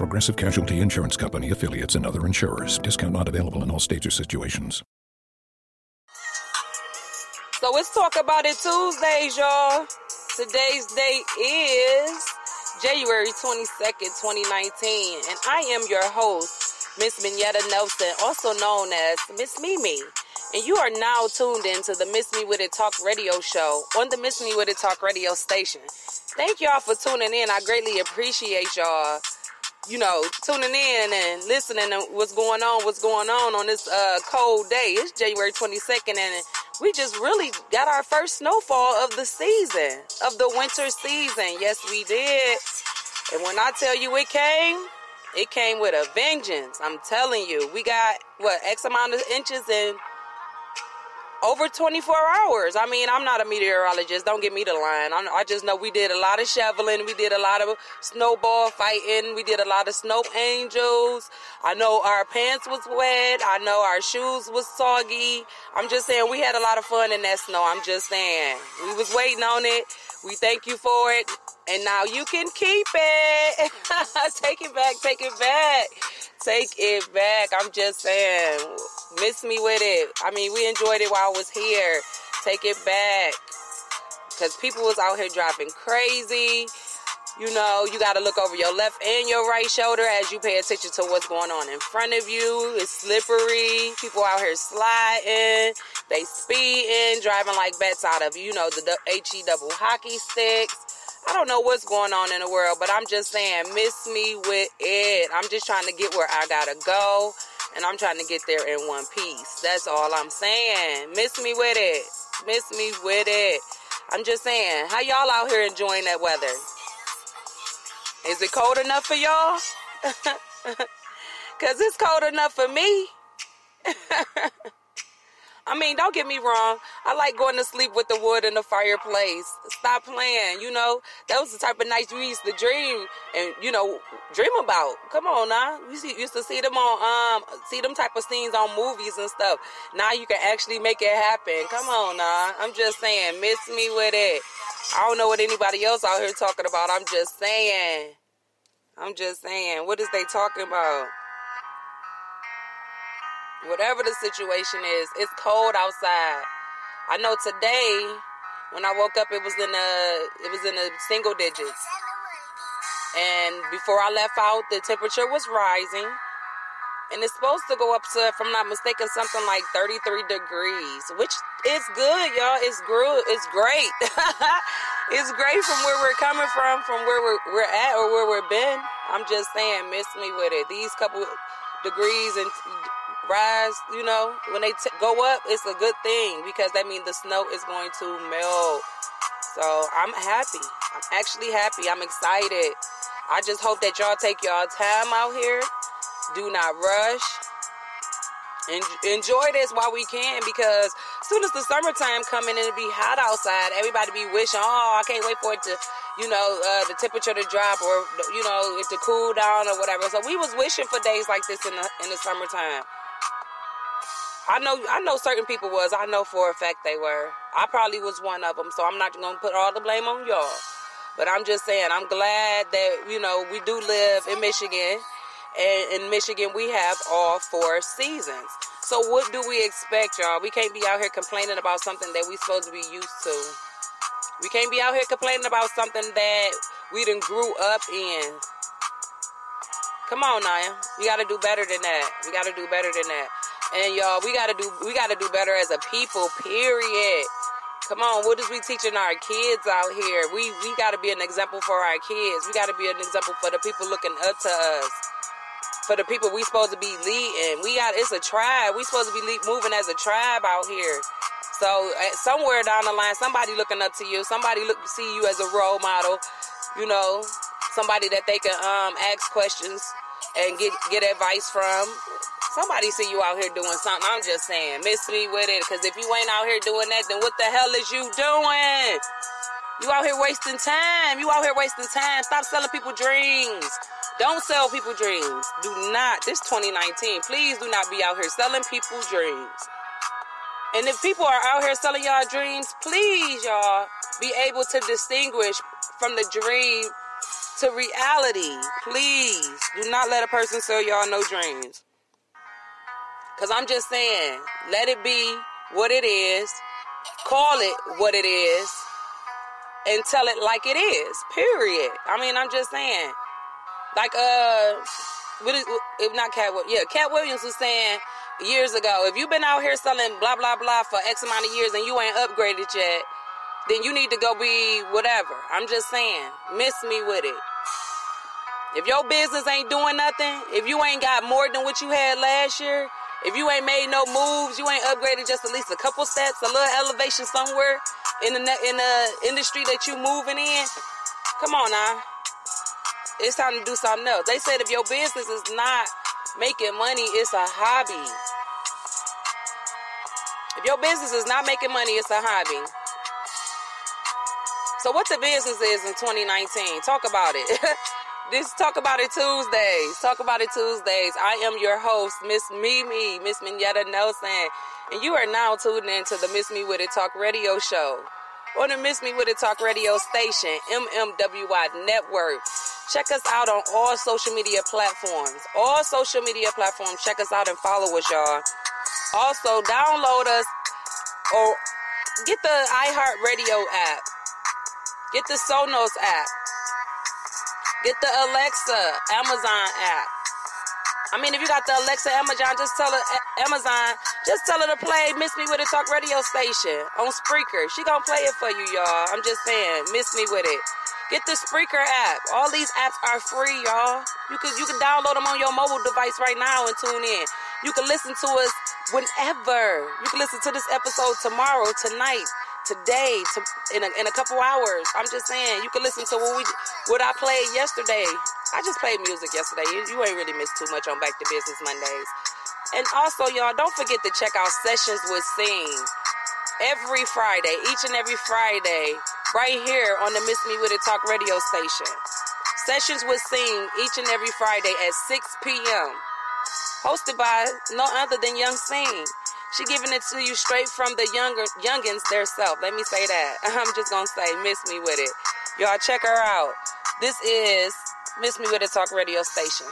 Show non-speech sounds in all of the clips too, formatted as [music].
Progressive Casualty Insurance Company affiliates and other insurers. Discount not available in all states or situations. So it's Talk About It Tuesdays, y'all. Today's date is January 22nd, 2019. And I am your host, Miss Minetta Nelson, also known as Miss Mimi. And you are now tuned in to the Miss Me With It Talk radio show on the Miss Me With It Talk radio station. Thank y'all for tuning in. I greatly appreciate y'all you know, tuning in and listening to what's going on, what's going on on this uh, cold day. It's January 22nd, and we just really got our first snowfall of the season, of the winter season. Yes, we did. And when I tell you it came, it came with a vengeance. I'm telling you, we got what X amount of inches in over 24 hours. I mean, I'm not a meteorologist. Don't get me the line. I'm, i just know we did a lot of shoveling. We did a lot of snowball fighting. We did a lot of snow angels. I know our pants was wet. I know our shoes was soggy. I'm just saying we had a lot of fun in that snow. I'm just saying we was waiting on it. We thank you for it. And now you can keep it. [laughs] take it back. Take it back. Take it back. I'm just saying. Miss me with it. I mean, we enjoyed it while I was here. Take it back. Because people was out here driving crazy. You know, you got to look over your left and your right shoulder as you pay attention to what's going on in front of you. It's slippery. People out here sliding. They speeding, driving like bats out of, you know, the HE double hockey sticks. I don't know what's going on in the world, but I'm just saying, miss me with it. I'm just trying to get where I gotta go, and I'm trying to get there in one piece. That's all I'm saying. Miss me with it. Miss me with it. I'm just saying, how y'all out here enjoying that weather? Is it cold enough for y'all? [laughs] Cause it's cold enough for me. [laughs] I mean, don't get me wrong. I like going to sleep with the wood in the fireplace. Stop playing. You know, that was the type of nights we used to dream and you know dream about. Come on now, we used to see them on um see them type of scenes on movies and stuff. Now you can actually make it happen. Come on now. I'm just saying, miss me with it. I don't know what anybody else out here talking about. I'm just saying. I'm just saying. What is they talking about? Whatever the situation is, it's cold outside. I know today when I woke up it was in a it was in a single digits. And before I left out the temperature was rising. And it's supposed to go up to, if I'm not mistaken, something like 33 degrees, which is good, y'all. It's good. It's great. [laughs] it's great from where we're coming from, from where we're, we're at or where we've been. I'm just saying, miss me with it. These couple degrees and rise, you know, when they t- go up, it's a good thing because that means the snow is going to melt. So I'm happy. I'm actually happy. I'm excited. I just hope that y'all take y'all time out here. Do not rush. En- enjoy this while we can because as soon as the summertime coming and it be hot outside, everybody be wishing, oh, I can't wait for it to, you know, uh, the temperature to drop or you know, it to cool down or whatever. So we was wishing for days like this in the in the summertime. I know I know certain people was. I know for a fact they were. I probably was one of them, so I'm not going to put all the blame on y'all. But I'm just saying, I'm glad that, you know, we do live in Michigan. And in Michigan, we have all four seasons. So what do we expect, y'all? We can't be out here complaining about something that we supposed to be used to. We can't be out here complaining about something that we didn't grew up in. Come on, Naya. We got to do better than that. We got to do better than that. And y'all, we gotta do we gotta do better as a people. Period. Come on, what is we teaching our kids out here? We we gotta be an example for our kids. We gotta be an example for the people looking up to us. For the people we supposed to be leading. We got it's a tribe. We supposed to be lead, moving as a tribe out here. So somewhere down the line, somebody looking up to you, somebody look see you as a role model. You know, somebody that they can um, ask questions and get get advice from Somebody see you out here doing something. I'm just saying, miss me with it. Because if you ain't out here doing that, then what the hell is you doing? You out here wasting time. You out here wasting time. Stop selling people dreams. Don't sell people dreams. Do not. This 2019. Please do not be out here selling people dreams. And if people are out here selling y'all dreams, please, y'all, be able to distinguish from the dream to reality. Please do not let a person sell y'all no dreams. Because I'm just saying, let it be what it is, call it what it is, and tell it like it is. Period. I mean, I'm just saying. Like, uh, what is, if not Katt, yeah, Katt Williams was saying years ago, if you've been out here selling blah, blah, blah for X amount of years and you ain't upgraded yet, then you need to go be whatever. I'm just saying, miss me with it. If your business ain't doing nothing, if you ain't got more than what you had last year, if you ain't made no moves, you ain't upgraded just at least a couple steps, a little elevation somewhere in the in the industry that you moving in. Come on now, it's time to do something else. They said if your business is not making money, it's a hobby. If your business is not making money, it's a hobby. So what the business is in 2019? Talk about it. [laughs] This Talk About It Tuesdays. Talk About It Tuesdays. I am your host, Miss Mimi, Miss Minetta Nelson. And you are now tuning in to the Miss Me With It Talk radio show on the Miss Me With It Talk radio station, MMWI Network. Check us out on all social media platforms. All social media platforms. Check us out and follow us, y'all. Also, download us or get the iHeartRadio app. Get the Sonos app. Get the Alexa Amazon app. I mean, if you got the Alexa Amazon, just tell her Amazon, just tell her to play "Miss Me with It" talk radio station on Spreaker. She gonna play it for you, y'all. I'm just saying, "Miss Me with It." Get the Spreaker app. All these apps are free, y'all. You can you can download them on your mobile device right now and tune in. You can listen to us whenever. You can listen to this episode tomorrow, tonight, today, to, in, a, in a couple hours. I'm just saying, you can listen to what we what I played yesterday. I just played music yesterday. You, you ain't really missed too much on Back to Business Mondays. And also, y'all, don't forget to check out Sessions with Sing every Friday, each and every Friday, right here on the Miss Me With It Talk radio station. Sessions with Sing each and every Friday at 6 p.m. Hosted by no other than Young Sing. She giving it to you straight from the younger youngins self. Let me say that. [laughs] I'm just gonna say, miss me with it. Y'all check her out. This is Miss Me With It Talk Radio Station.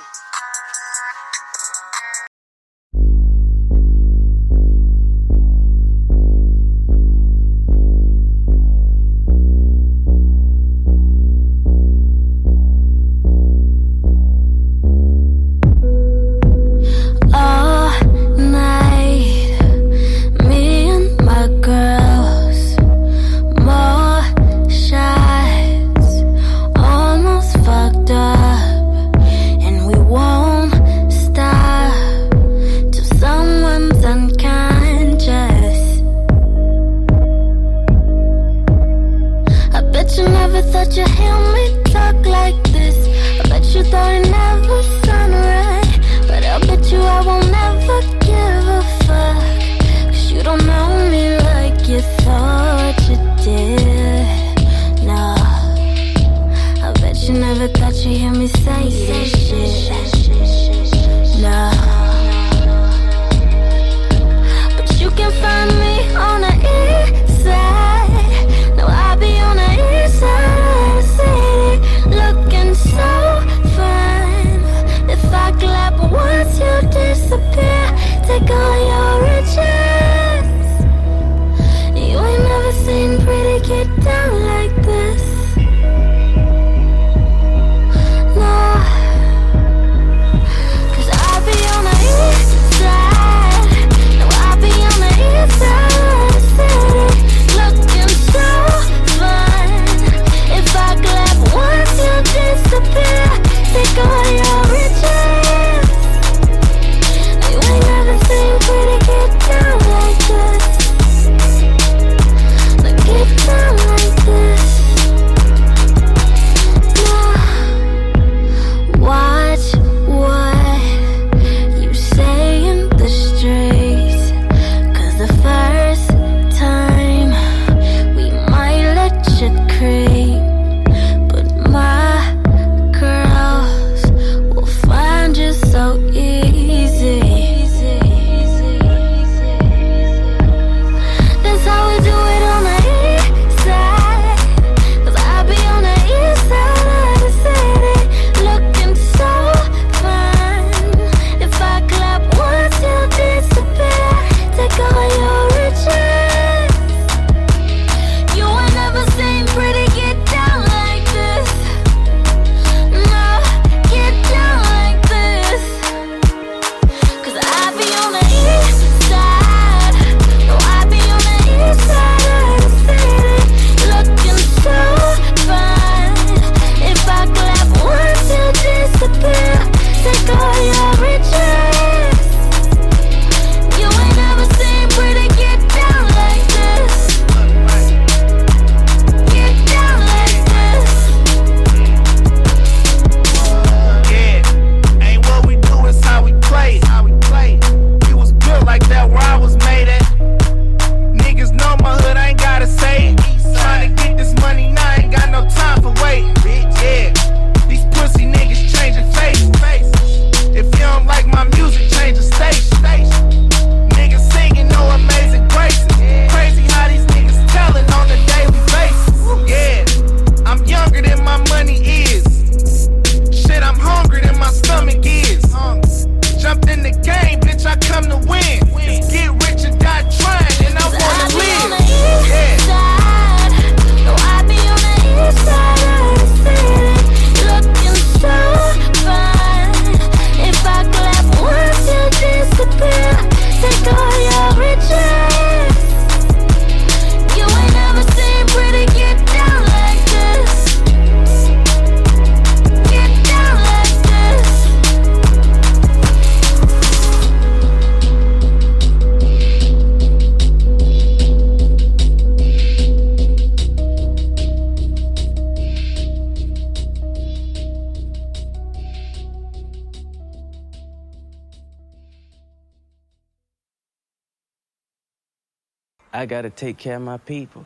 I gotta take care of my people.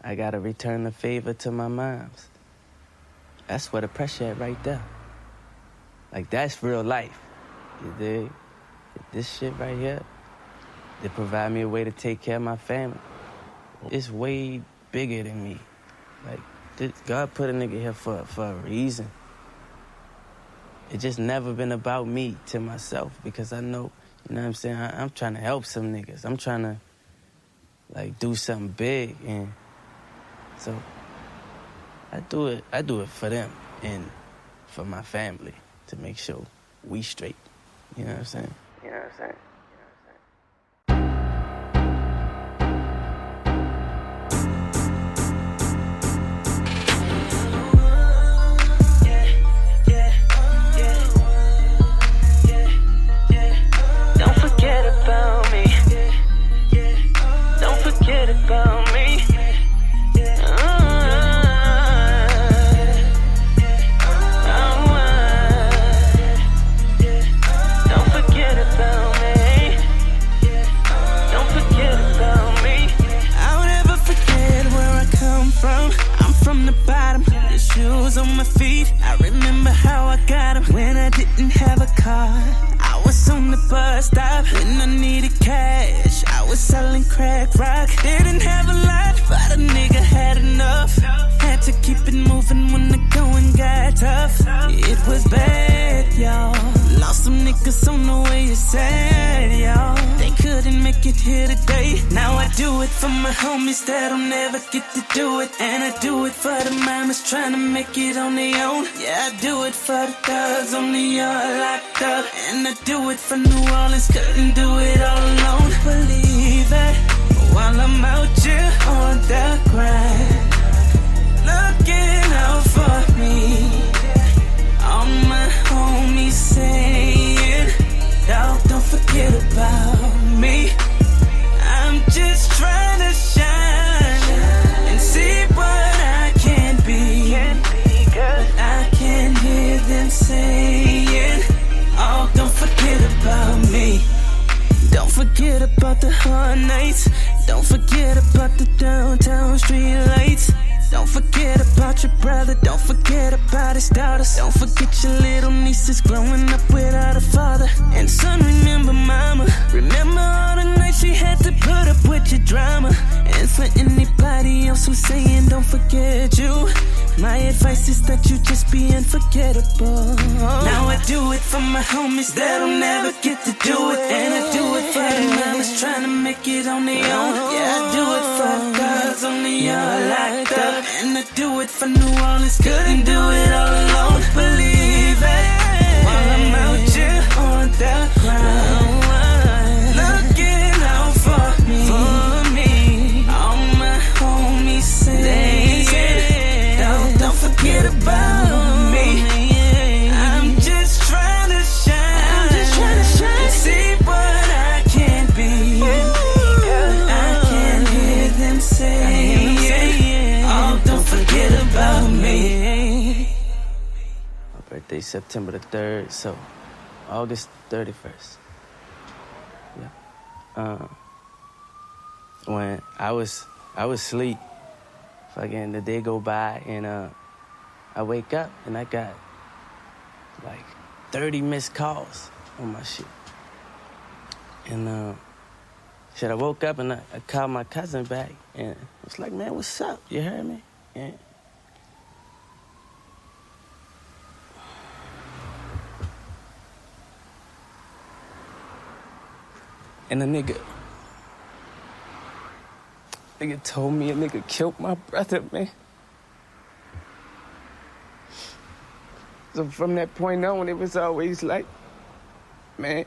I gotta return the favor to my moms. That's where the pressure at right there. Like that's real life. You dig? This shit right here, they provide me a way to take care of my family. It's way bigger than me. Like this, God put a nigga here for for a reason. It just never been about me to myself because I know, you know what I'm saying? I, I'm trying to help some niggas. I'm trying to like do something big and so I do it I do it for them and for my family to make sure we straight. You know what I'm saying? You know what I'm saying? welcome. do it, and I do it for the mamas trying to make it on their own. Yeah, I do it for the thugs on the yard locked up, and I do it for New Orleans, couldn't do it all alone. Believe it while I'm out here on the grind, looking out. And I do it for New Orleans. Couldn't do it all alone. Believe it. September the 3rd, so August 31st. Yeah. Um, when I was I was asleep, fucking the day go by and uh, I wake up and I got like 30 missed calls on my shit. And uh, shit, I woke up and I, I called my cousin back and I was like, man, what's up? You heard me? And And a nigga, nigga told me a nigga killed my brother, man. So from that point on, it was always like, man,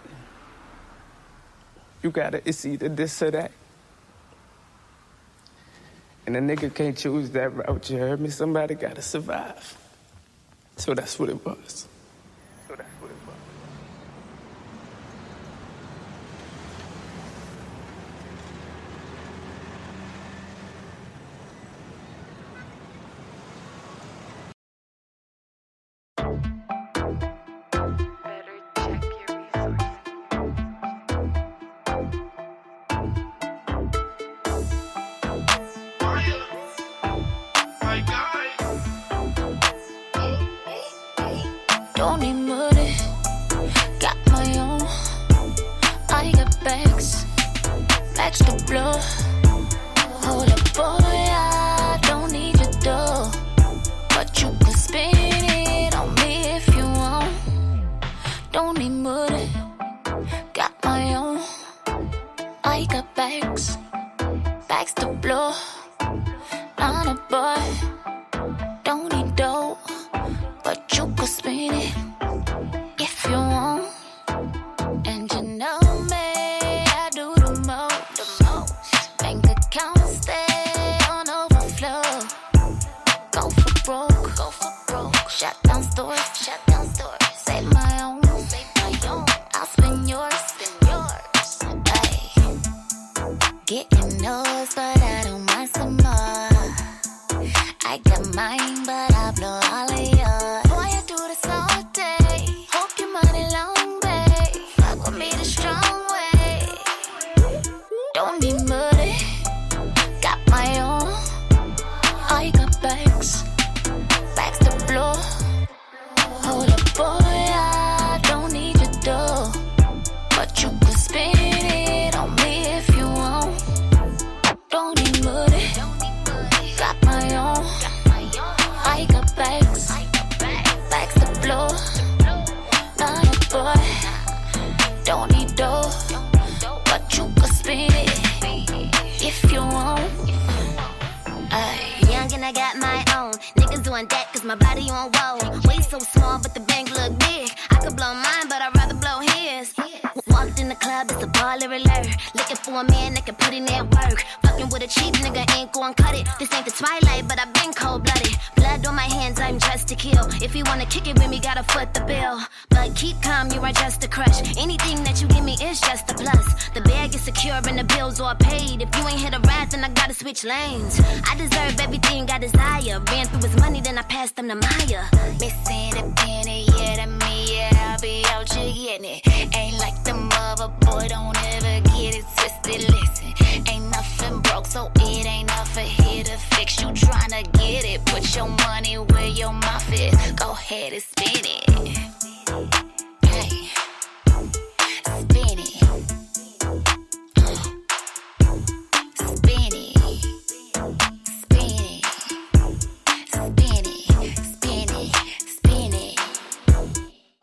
you gotta, it's either this or that. And a nigga can't choose that route, you heard me? Somebody gotta survive. So that's what it was. Don't need money, got my own. I got bags, bags to blow. Getting yours, but I don't mind some more. I got mine, but I blow all of yours. My body on roll. Alert. Looking for a man that can put in that work. Fucking with a cheap nigga, ain't gon' cut it. This ain't the twilight, but I've been cold blooded. Blood on my hands, I'm dressed to kill. If you wanna kick it with me, gotta foot the bill. But keep calm, you are just a crush. Anything that you give me is just a plus. The bag is secure and the bills all paid. If you ain't hit a ride, then I gotta switch lanes. I deserve everything I desire. Ran through his money, then I passed him to Maya. Missing a penny, yeah, to me, yeah, I'll be out you getting it. Ain't like the mother boy, don't ever get it twisted. Listen, ain't nothing broke, so it ain't nothing here to fix. You tryna get it, put your money where your mouth is. Go ahead and spin it. Hey, spin it.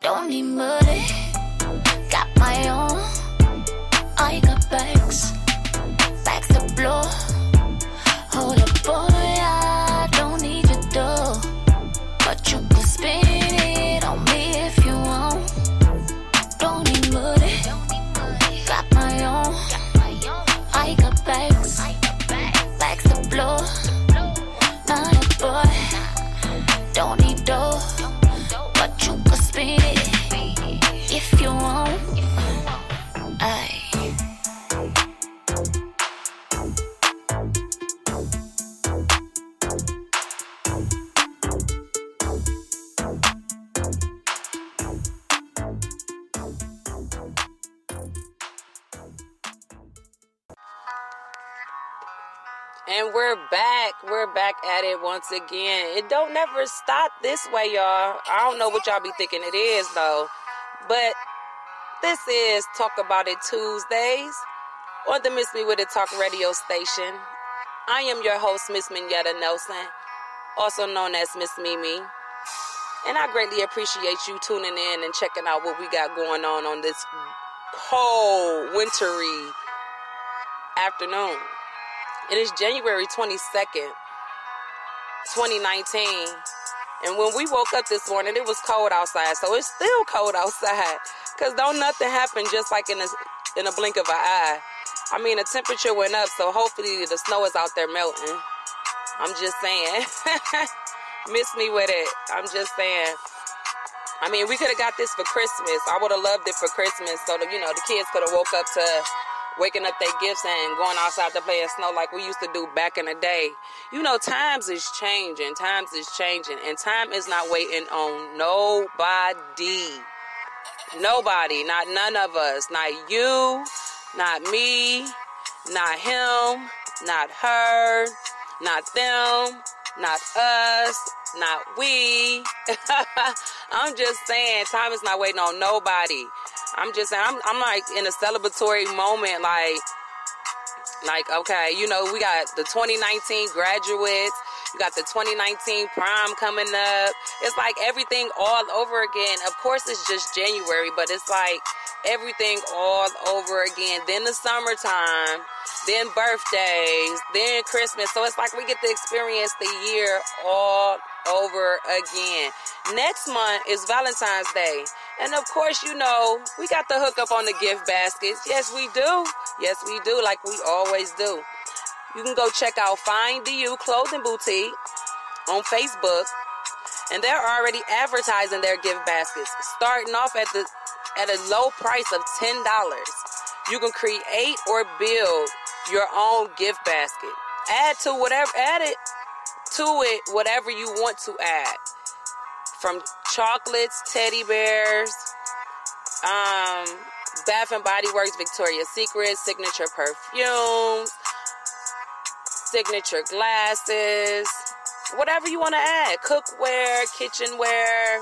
Don't need money, got my own. It once again. It don't never stop this way, y'all. I don't know what y'all be thinking it is though. But this is Talk About It Tuesdays on the Miss Me With It Talk radio station. I am your host, Miss Minetta Nelson, also known as Miss Mimi. And I greatly appreciate you tuning in and checking out what we got going on on this cold, wintry afternoon. It is January 22nd, 2019. And when we woke up this morning, it was cold outside. So it's still cold outside. Because don't nothing happen just like in a, in a blink of an eye. I mean, the temperature went up, so hopefully the snow is out there melting. I'm just saying. [laughs] Miss me with it. I'm just saying. I mean, we could have got this for Christmas. I would have loved it for Christmas so that, you know, the kids could have woke up to waking up their gifts and going outside to play in snow like we used to do back in the day. You know, times is changing. Times is changing. And time is not waiting on nobody. Nobody. Not none of us. Not you. Not me. Not him. Not her. Not them. Not us. Not we. [laughs] I'm just saying, time is not waiting on nobody. I'm just saying, I'm, I'm like in a celebratory moment, like, like okay, you know, we got the 2019 graduates. You got the 2019 prom coming up. It's like everything all over again. Of course, it's just January, but it's like everything all over again. Then the summertime, then birthdays, then Christmas. So it's like we get to experience the year all over again. Next month is Valentine's Day. And of course, you know, we got the hook up on the gift baskets. Yes, we do. Yes, we do, like we always do. You can go check out Find You Clothing Boutique on Facebook. And they're already advertising their gift baskets, starting off at the at a low price of $10. You can create or build your own gift basket. Add to whatever add it to it whatever you want to add. From chocolates, teddy bears, um, Bath and Body Works, Victoria's Secret, signature perfumes, signature glasses, whatever you want to add. Cookware, kitchenware,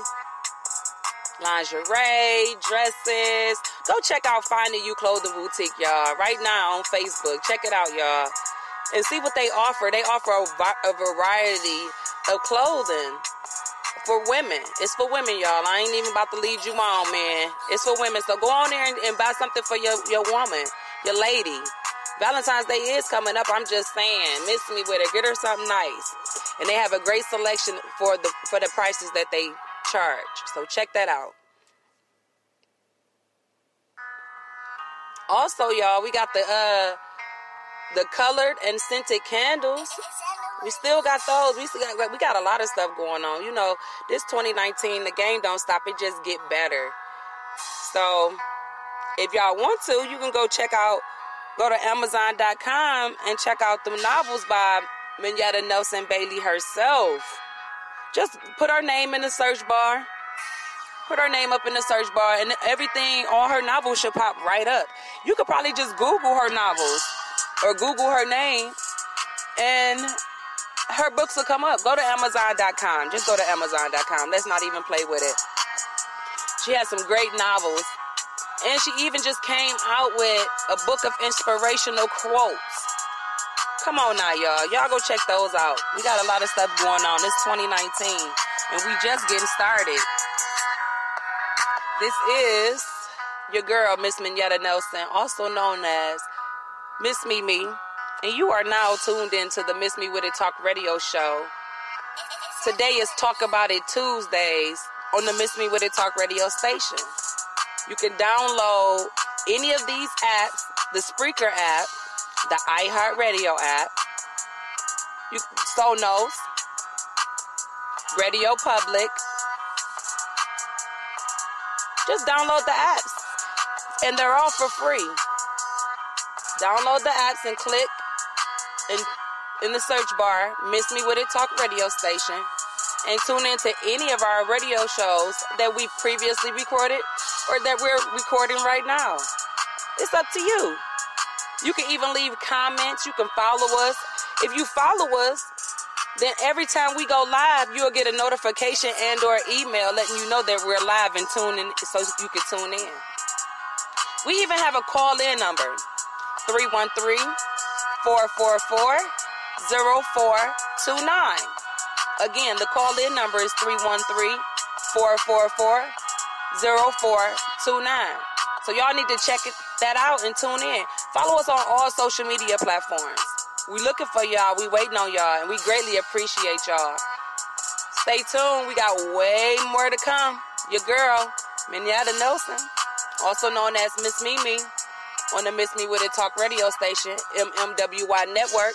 lingerie, dresses. Go check out Finding You Clothing Boutique, y'all, right now on Facebook. Check it out, y'all. And see what they offer. They offer a, a variety of clothing for women. It's for women, y'all. I ain't even about to lead you on, man. It's for women. So go on there and, and buy something for your, your woman, your lady. Valentine's Day is coming up. I'm just saying, miss me with it. Get her something nice. And they have a great selection for the for the prices that they charge. So check that out. Also, y'all, we got the uh the colored and scented candles. We still got those. We still got we got a lot of stuff going on. You know, this 2019, the game don't stop. It just get better. So, if y'all want to, you can go check out go to amazon.com and check out the novels by Minyetta Nelson Bailey herself. Just put her name in the search bar. Put her name up in the search bar, and everything, all her novels should pop right up. You could probably just Google her novels or Google her name, and her books will come up. Go to Amazon.com. Just go to Amazon.com. Let's not even play with it. She has some great novels. And she even just came out with a book of inspirational quotes. Come on now, y'all. Y'all go check those out. We got a lot of stuff going on. It's 2019, and we just getting started. This is your girl, Miss Minyetta Nelson, also known as Miss Mimi, and you are now tuned into the Miss Me With It Talk radio show. Today is Talk About It Tuesdays on the Miss Me With It Talk radio station. You can download any of these apps, the Spreaker app, the iHeartRadio app, you, Sonos, Radio Public. Just download the apps, and they're all for free. Download the apps and click in, in the search bar, Miss Me With It Talk radio station, and tune in to any of our radio shows that we previously recorded or that we're recording right now. It's up to you. You can even leave comments. You can follow us. If you follow us, then every time we go live, you'll get a notification and or email letting you know that we're live and tuning so you can tune in. We even have a call-in number, 313-444-0429. Again, the call-in number is 313-444-0429. So y'all need to check it, that out and tune in. Follow us on all social media platforms. We looking for y'all. We waiting on y'all, and we greatly appreciate y'all. Stay tuned. We got way more to come. Your girl, Minyetta Nelson, also known as Miss Mimi, on the Miss Me With It Talk radio station, MMWI Network.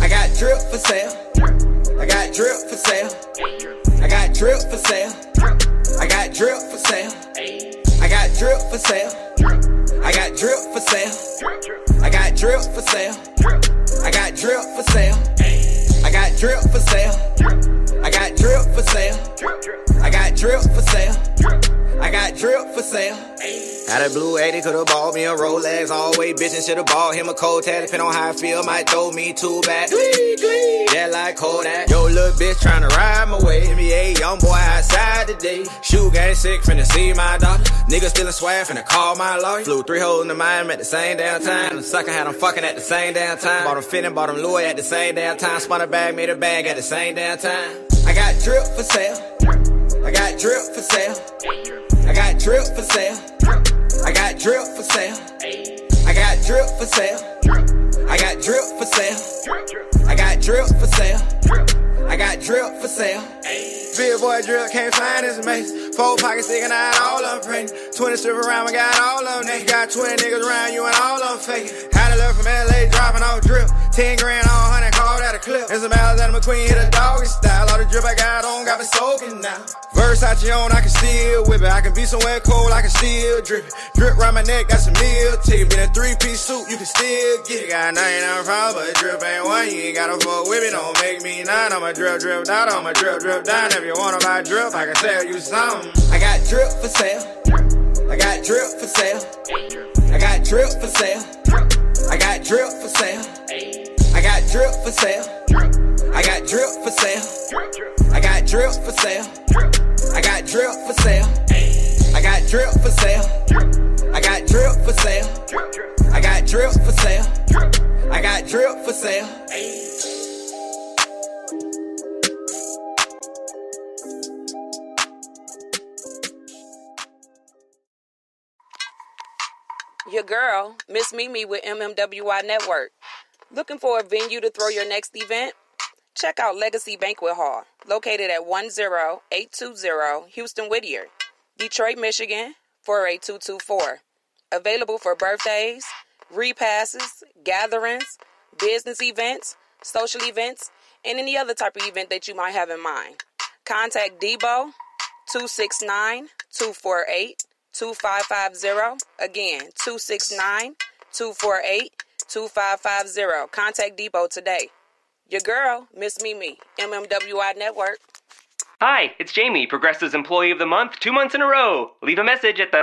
I got drip for sale. I got drip for sale. I got drip for sale. I got drip for sale drip for sale. I got drip for sale. I got drip for sale. I got drip for sale. I got drip for sale. I got drip for sale. I got drip for sale. I got drip for sale. Had a blue 80, could've bought me a Rolex. Always bitchin' should've bought him a cold tag. Depending on how I feel, might throw me two back. Glee, glee. Yeah, like Kodak. Yo, little bitch tryna ride my way. NBA young boy outside today. Shoe game sick, finna see my daughter. Niggas stealing swag, finna call my lawyer. Flew three holes in the mind at the same damn time. The sucker had them fucking at the same damn time. Bought them fitting, bought them Louis at the same damn time. Spun a bag, made a bag at the same damn time. I got drip for sale. I got drip for sale. I got drip for sale. I got drip for sale. I got drip for sale. I got drip for sale. I got drip for sale. I got drip for sale. Big boy drip, can't find his mace. Four pockets sticking out, all of them pregnant. 20 strip around, we got all of them naked. Got 20 niggas around you and all of them fake. Had a love from LA, dropping off drip. 10 grand on 100, call that a clip. It's a Alexander McQueen, hit a doggy style. All the drip I got on, got me soaking now. Versace on, I can still whip it. I can be somewhere cold, I can still drip it. Drip round my neck, that's a meal ticket. Been a three piece suit, you can still get it. Got 99 problems, but drip ain't one. You ain't gotta fuck with me, don't make me nine. I'm drip, drip down, I'm a drip, drip down. If you wanna buy drip, I can tell you something. I got drip for sale. I got drip for sale. I got drip for sale. I got drip for sale. I got drip for sale. I got drip for sale. I got drip for sale. I got drip for sale. I got drip for sale. I got drip for sale. I got drip for sale. I got drip for sale. Girl, Miss Mimi with MMWI Network. Looking for a venue to throw your next event? Check out Legacy Banquet Hall, located at 10820 Houston Whittier, Detroit, Michigan 48224. Available for birthdays, repasses, gatherings, business events, social events, and any other type of event that you might have in mind. Contact Debo 269 248 2550. Again, 269 248 2550. Contact Depot today. Your girl, Miss Mimi, MMWI Network. Hi, it's Jamie, Progressive's Employee of the Month, two months in a row. Leave a message at the.